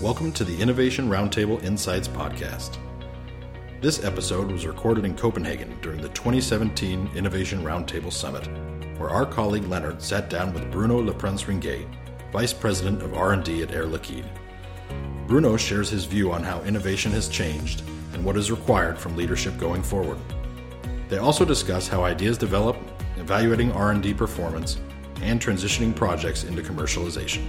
Welcome to the Innovation Roundtable Insights podcast. This episode was recorded in Copenhagen during the 2017 Innovation Roundtable Summit, where our colleague Leonard sat down with Bruno Leprince-Ringuet, Vice President of R&D at Air Liquide. Bruno shares his view on how innovation has changed and what is required from leadership going forward. They also discuss how ideas develop, evaluating R&D performance, and transitioning projects into commercialization.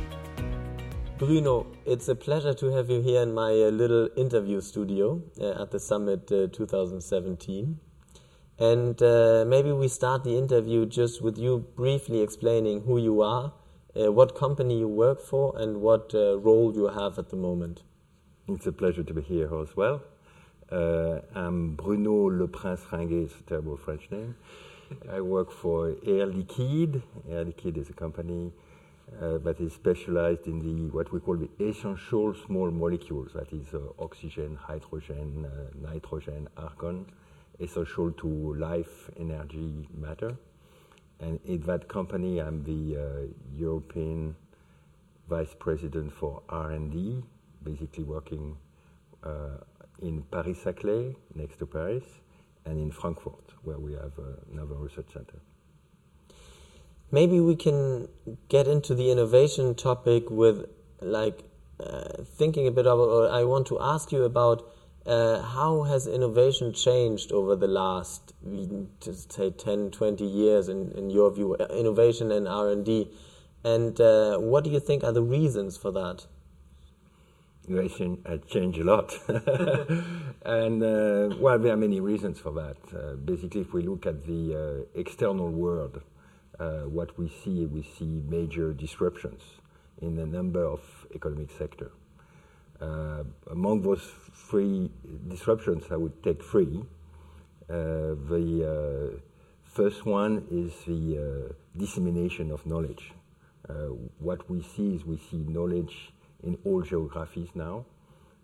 Bruno, it's a pleasure to have you here in my uh, little interview studio uh, at the Summit uh, 2017. And uh, maybe we start the interview just with you briefly explaining who you are, uh, what company you work for, and what uh, role you have at the moment. It's a pleasure to be here as well. I'm Bruno Leprince-Ringuet, it's a terrible French name. I work for Air Liquide. Air Liquide is a company that is specialized in the what we call the essential small molecules, that is uh, oxygen, hydrogen, uh, nitrogen, argon, essential to life, energy, matter. And in that company, I'm the uh, European vice president for R&D, basically working uh, in Paris-Saclay, next to Paris, and in Frankfurt, where we have another research center. Maybe we can get into the innovation topic with like uh, thinking a bit about. I want to ask you about uh, how has innovation changed over the last, say, 10, 20 years in, in your view, uh, innovation and R&D, and uh, what do you think are the reasons for that? Innovation has changed a lot, and uh, well, there are many reasons for that. Uh, basically, if we look at the external world, uh, what we see, we see major disruptions in a number of economic sectors. Uh, among those three disruptions, I would take three. Uh, the first one is the dissemination of knowledge. what we see is we see knowledge in all geographies now,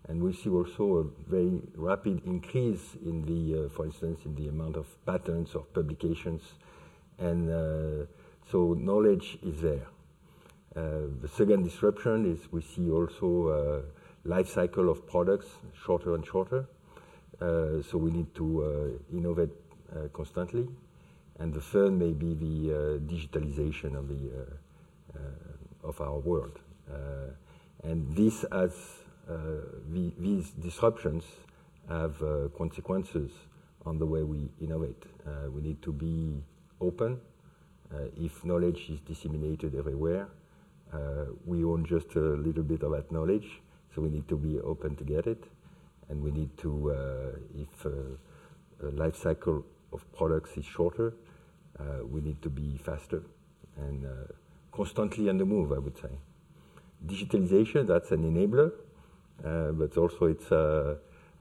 and we see also a very rapid increase in the, uh, for instance, in the amount of patents or publications and uh, so knowledge is there. Uh, the second disruption is we see also uh, life cycle of products shorter and shorter. Uh, so we need to uh, innovate uh, constantly. And the third may be the uh, digitalization of the of our world. and this has the, these disruptions have consequences on the way we innovate. we need to be open. Uh, if knowledge is disseminated everywhere, uh, we own just a little bit of that knowledge, so we need to be open to get it, and we need to, uh, if a life cycle of products is shorter, we need to be faster and constantly on the move, I would say. Digitalization, that's an enabler, but also it's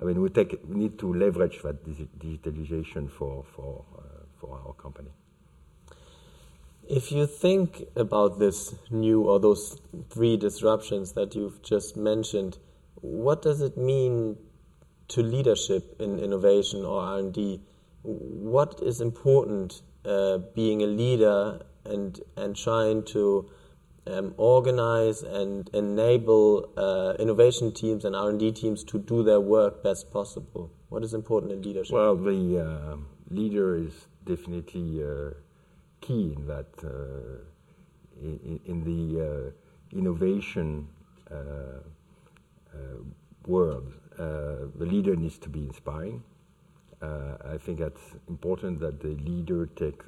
I mean, we, take, we need to leverage that digitalization for, for, uh, for our company. If you think about this new or those three disruptions that you've just mentioned, what does it mean to leadership in innovation or R&D? What is important uh, being a leader and and trying to um, organize and enable uh, innovation teams and R&D teams to do their work best possible? What is important in leadership? Well, the uh, leader is definitely uh, key in that uh, in, in, the uh, innovation uh, world. the leader needs to be inspiring. I think that's important that the leader take,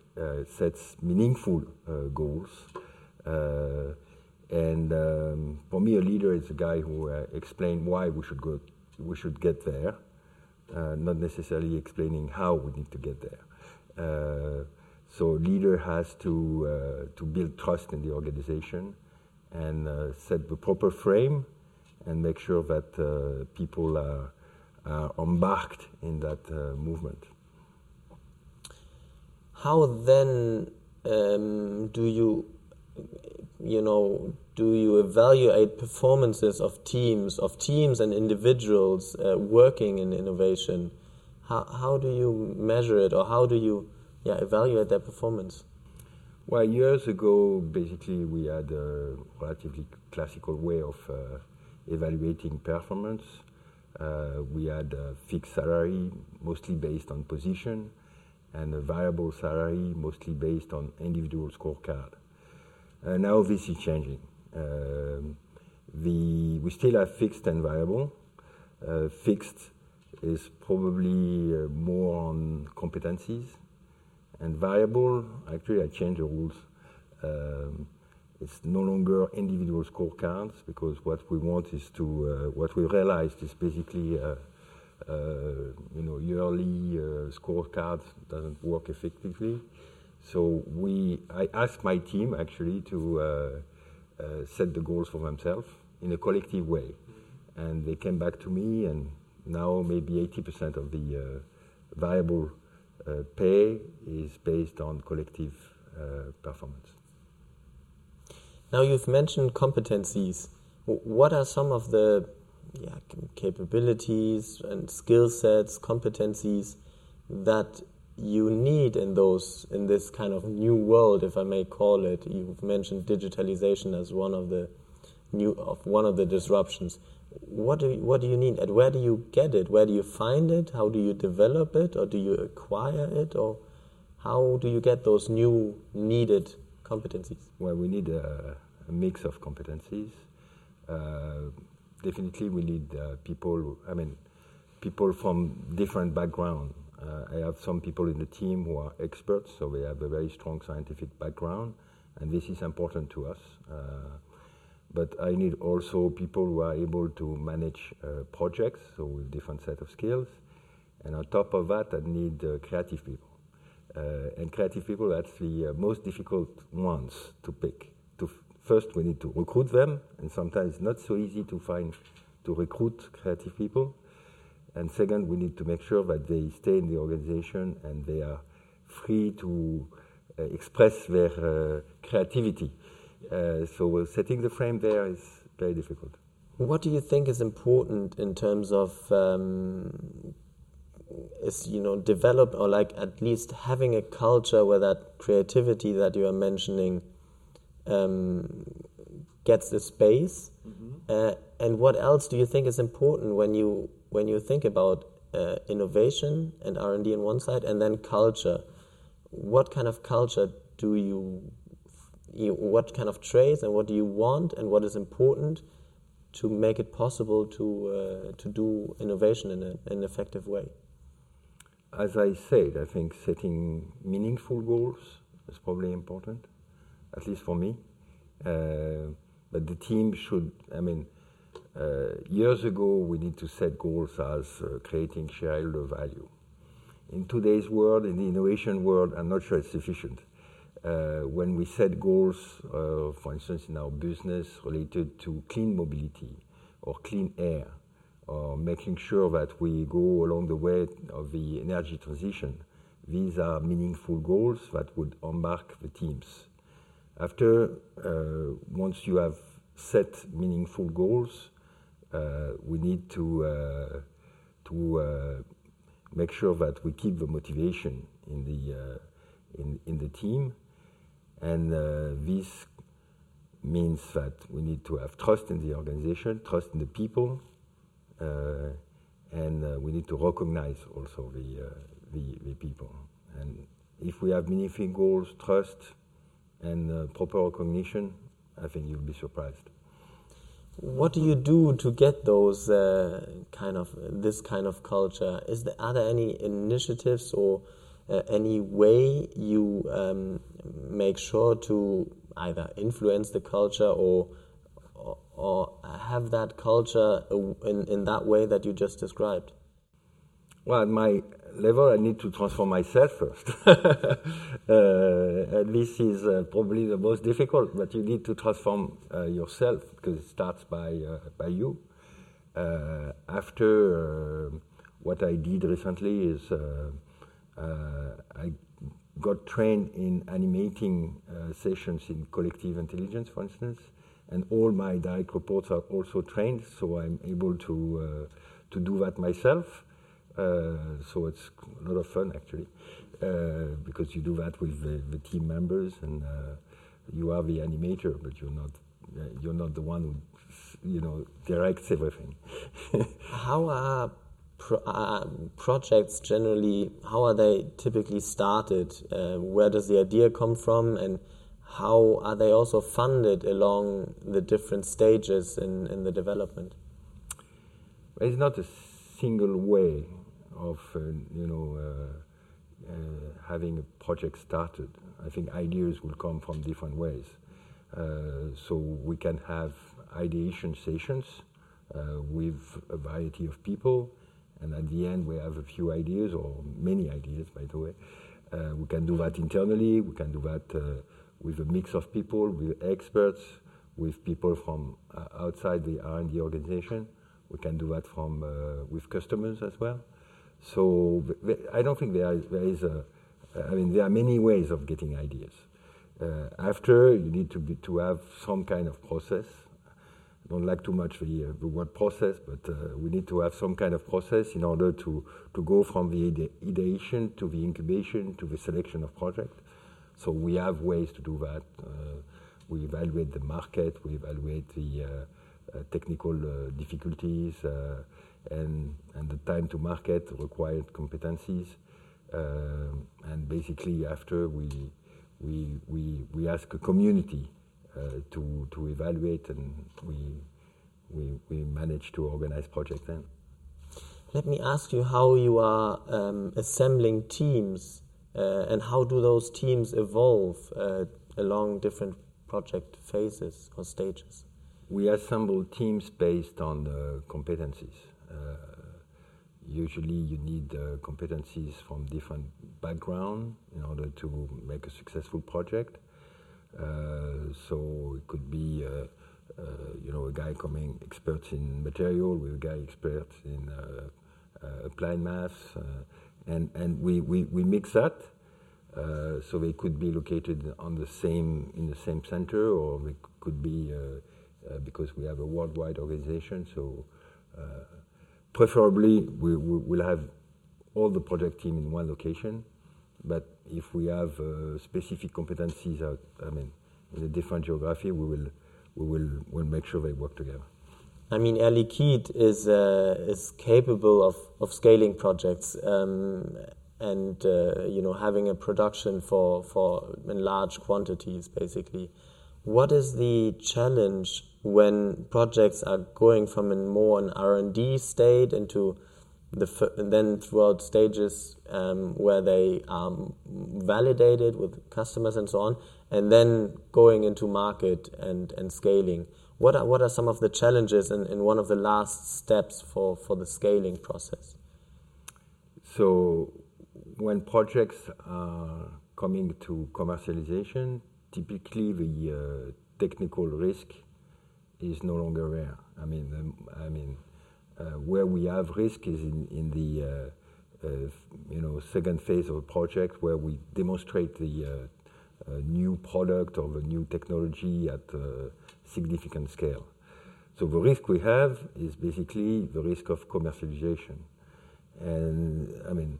sets meaningful goals. and um, for me, a leader is a guy who uh, explains why we should go, we should get there, uh, not necessarily explaining how we need to get there. Uh, so leader has to uh, to build trust in the organization and uh, set the proper frame and make sure that uh, people are, are, embarked in that movement. How then um, do you, you know, do you evaluate performances of teams, of teams and individuals uh, working in innovation? How, how do you measure it, or how do you yeah, evaluate their performance? Well, years ago, basically, we had a relatively classical way of uh, evaluating performance. Uh, we had a fixed salary, mostly based on position, and a variable salary, mostly based on individual scorecard. Uh, now this is changing. Um, the, we still have fixed and variable. Uh, fixed is probably uh, more on competencies, and variable, actually I changed the rules. Um, it's no longer individual scorecards because what we want is to, uh, what we realized is basically, uh, uh, you know, yearly uh, scorecards doesn't work effectively. So we, I asked my team actually to uh, uh, set the goals for themselves in a collective way. And they came back to me and now maybe 80% of the variable Uh, pay is based on collective uh, performance. Now you've mentioned competencies. What are some of the yeah, capabilities and skill sets, competencies that you need in those in this kind of new world, if I may call it? You've mentioned digitalization as one of the new of one of the disruptions. What do you, what do you need, and where do you get it? Where do you find it? How do you develop it, or do you acquire it, or how do you get those new needed competencies? Well, we need a, a mix of competencies. Uh, definitely, we need uh, people. I mean, people from different background. Uh, I have some people in the team who are experts, so they have a very strong scientific background, and this is important to us. But I need also people who are able to manage uh, projects, so with different set of skills. And on top of that, I need uh, creative people. Uh, and creative people, that's the uh, most difficult ones to pick. To first, we need to recruit them, and sometimes it's not so easy to find, to recruit creative people. And second, we need to make sure that they stay in the organization and they are free to uh, express their uh, creativity. Uh, so setting the frame there is very difficult. What do you think is important in terms of um, is you know develop or like at least having a culture where that creativity that you are mentioning um, gets the space mm-hmm. uh, and what else do you think is important when you when you think about uh, innovation and r&d on one side and then culture what kind of culture do you, you what kind of traits and what do you want and what is important to make it possible to uh, to do innovation in a, an effective way as I said, I think setting meaningful goals is probably important, at least for me. Uh, but the team should, I mean, uh, years ago we need to set goals as uh, creating shareholder value. In today's world, in the innovation world, I'm not sure it's sufficient. Uh, when we set goals, uh, for instance, in our business related to clean mobility or clean air, or making sure that we go along the way of the energy transition. These are meaningful goals that would embark the teams. After, uh, once you have set meaningful goals, we need to, to make sure that we keep the motivation in the, in, in the team. And uh, this means that we need to have trust in the organization, trust in the people, uh, and uh, we need to recognize also the, uh, the, the, people. And if we have meaningful goals, trust, and proper recognition, I think you'll be surprised. What do you do to get those uh, kind of this kind of culture? Is there are there any initiatives or uh, any way you um, make sure to either influence the culture or or have that culture in, in that way that you just described? Well, at my level, I need to transform myself first. uh, this is uh, probably the most difficult, but you need to transform uh, yourself because it starts by, uh, by you. Uh, after uh, what I did recently is I got trained in animating sessions in collective intelligence, for instance and all my direct reports are also trained, so I'm able to uh, to do that myself. Uh, so it's a lot of fun actually, uh, because you do that with the, the team members, and you are the animator, but you're not you're not the one who you know directs everything. how are pro uh, projects generally? How are they typically started? Uh, where does the idea come from, and how are they also funded along the different stages in, in the development? It's not a single way of uh, you know uh, uh, having a project started. I think ideas will come from different ways. Uh, so we can have ideation sessions uh, with a variety of people, and at the end we have a few ideas or many ideas, by the way. Uh, we can do that internally. We can do that with a mix of people, with experts, with people from outside the R&D organization. We can do that from with customers as well. So I don't think there is, there is a, I mean, there are many ways of getting ideas. Uh, after, you need to, be, to have some kind of process. Don't like too much the, uh, the word process, but uh, we need to have some kind of process in order to, to go from the ide ideation to the incubation to the selection of project. So we have ways to do that. Uh, we evaluate the market, we evaluate the uh, uh, technical difficulties, and, and the time to market, required competencies. and basically, after we we, we, we ask a community uh, to, to evaluate and we, we, we manage to organize projects then. Let me ask you how you are um, assembling teams uh, and how do those teams evolve uh, along different project phases or stages? We assemble teams based on the competencies. Uh, usually you need uh, competencies from different background in order to make a successful project. Uh, so it could be, uh, uh you know, a guy coming expert in material with a guy expert in uh, uh, applied math, uh, and and we, we, we mix that. so they could be located on the same in the same center, or they could be because we have a worldwide organization. So preferably we, will have all the project team in one location, but if we have uh, specific competencies I mean, in a different geography, we will we will will make sure they work together. I mean, Air Liquide is uh, is capable of, scaling projects um, and uh, you know having a production for for in large quantities, basically. What is the challenge when projects are going from a more an R and D state into the then throughout stages um, where they are validated with customers and so on, and then going into market and, and scaling. What are what are some of the challenges in, in one of the last steps for, for the scaling process? So when projects are coming to commercialization, typically the uh, technical risk is no longer there. I mean, um, I mean, where we have risk is in, the uh, uh, you know second phase of a project where we demonstrate the uh, new product or the new technology at a significant scale. So the risk we have is basically the risk of commercialization, and I mean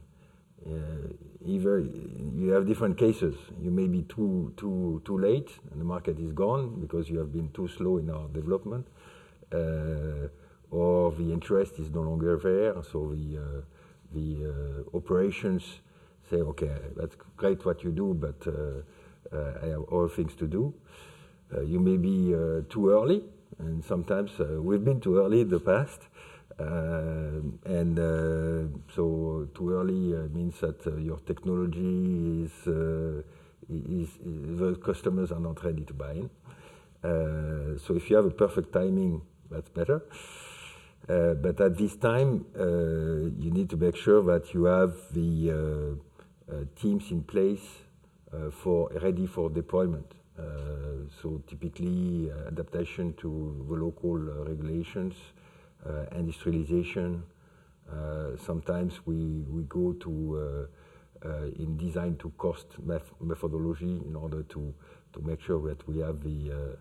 uh, either you have different cases. You may be too too too late, and the market is gone because you have been too slow in our development, uh, or the interest is no longer there. So the uh, the uh, operations say, okay, that's great what you do, but uh, I have other things to do. you may be too early, and sometimes we've been too early in the past. Uh, and uh, so too early uh, means that your technology is, is, is, the customers are not ready to buy in. so if you have a perfect timing, that's better. Uh, but at this time, uh, you need to make sure that you have the uh, teams in place for ready for deployment. so typically, adaptation to the local regulations, uh, industrialization. Uh, sometimes we, we go to uh, in design to cost methodology in order to, to make sure that we have the,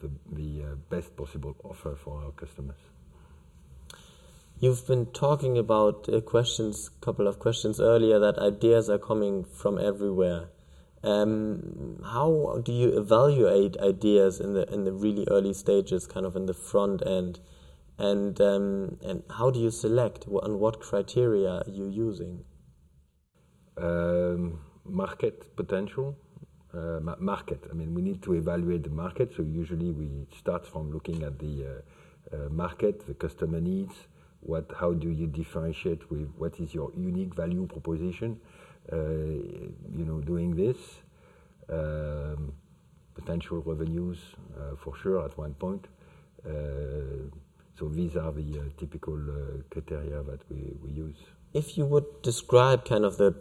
the, the best possible offer for our customers. You've been talking about uh, questions, couple of questions earlier, that ideas are coming from everywhere. Um, how do you evaluate ideas in the in the really early stages, kind of in the front end, and um, and how do you select? On what criteria are you using? Um, market potential. Uh, ma market. I mean, we need to evaluate the market. So usually we start from looking at the uh, uh, market, the customer needs. What? How do you differentiate with what is your unique value proposition? Uh, you know, doing this. Um, potential revenues uh, for sure at one point. Uh, so these are the typical criteria that we, we use. If you would describe kind of the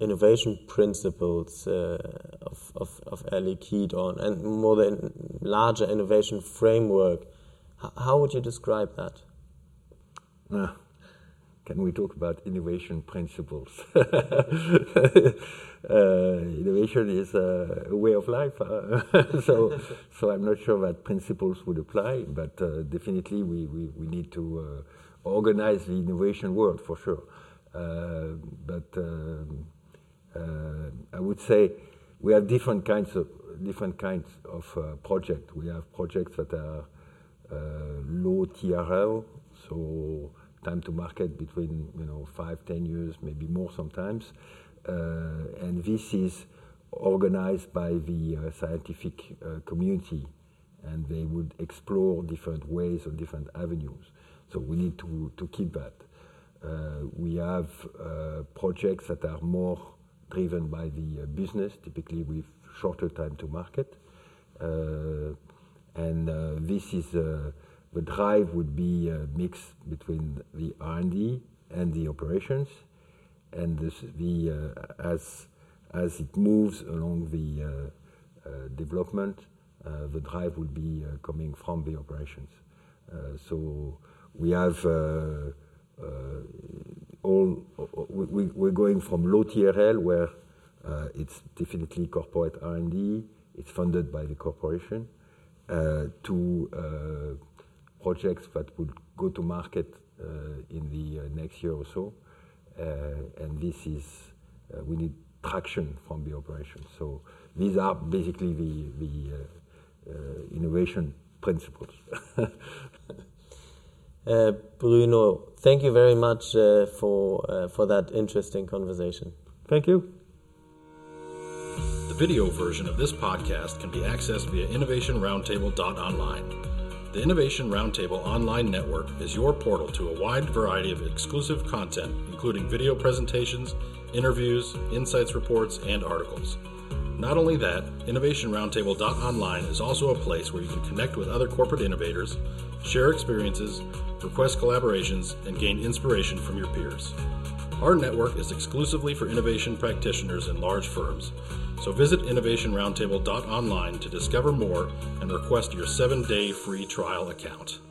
innovation principles uh, of, of, of Air Liquide and more the larger innovation framework, how would you describe that? Uh, can we talk about innovation principles? Uh, innovation is a, way of life, uh, so so I'm not sure that principles would apply, but uh, definitely we, we, we need to uh, organize the innovation world for sure. But um, I would say we have different kinds of different kinds of uh, projects. We have projects that are uh, low TRL, so time to market between you know five, ten years, maybe more sometimes, and this is organized by the uh, scientific uh, community and they would explore different ways or different avenues. So we need to, to keep that. Uh, we have projects that are more driven by the uh, business, typically with shorter time to market. Uh, and uh, this is the drive would be uh, a mix between the R&D and the operations, and the uh, as it moves along the uh, development, the drive will be coming from the operations. so we have uh, all we, we're going from low TRL where uh, it's definitely corporate R&D, it's funded by the corporation, uh, to projects that will go to market in the next year or so. and this is, we need traction from the operation. So these are basically the, the innovation principles. Uh, Bruno, thank you very much uh, for, uh, for that interesting conversation. Thank you. The video version of this podcast can be accessed via innovationroundtable.online. The Innovation Roundtable online network is your portal to a wide variety of exclusive content, including video presentations, interviews, insights reports, and articles. Not only that, innovationroundtable.online is also a place where you can connect with other corporate innovators, share experiences, request collaborations, and gain inspiration from your peers. Our network is exclusively for innovation practitioners in large firms, so visit innovationroundtable.online to discover more and request your seven day free trial account.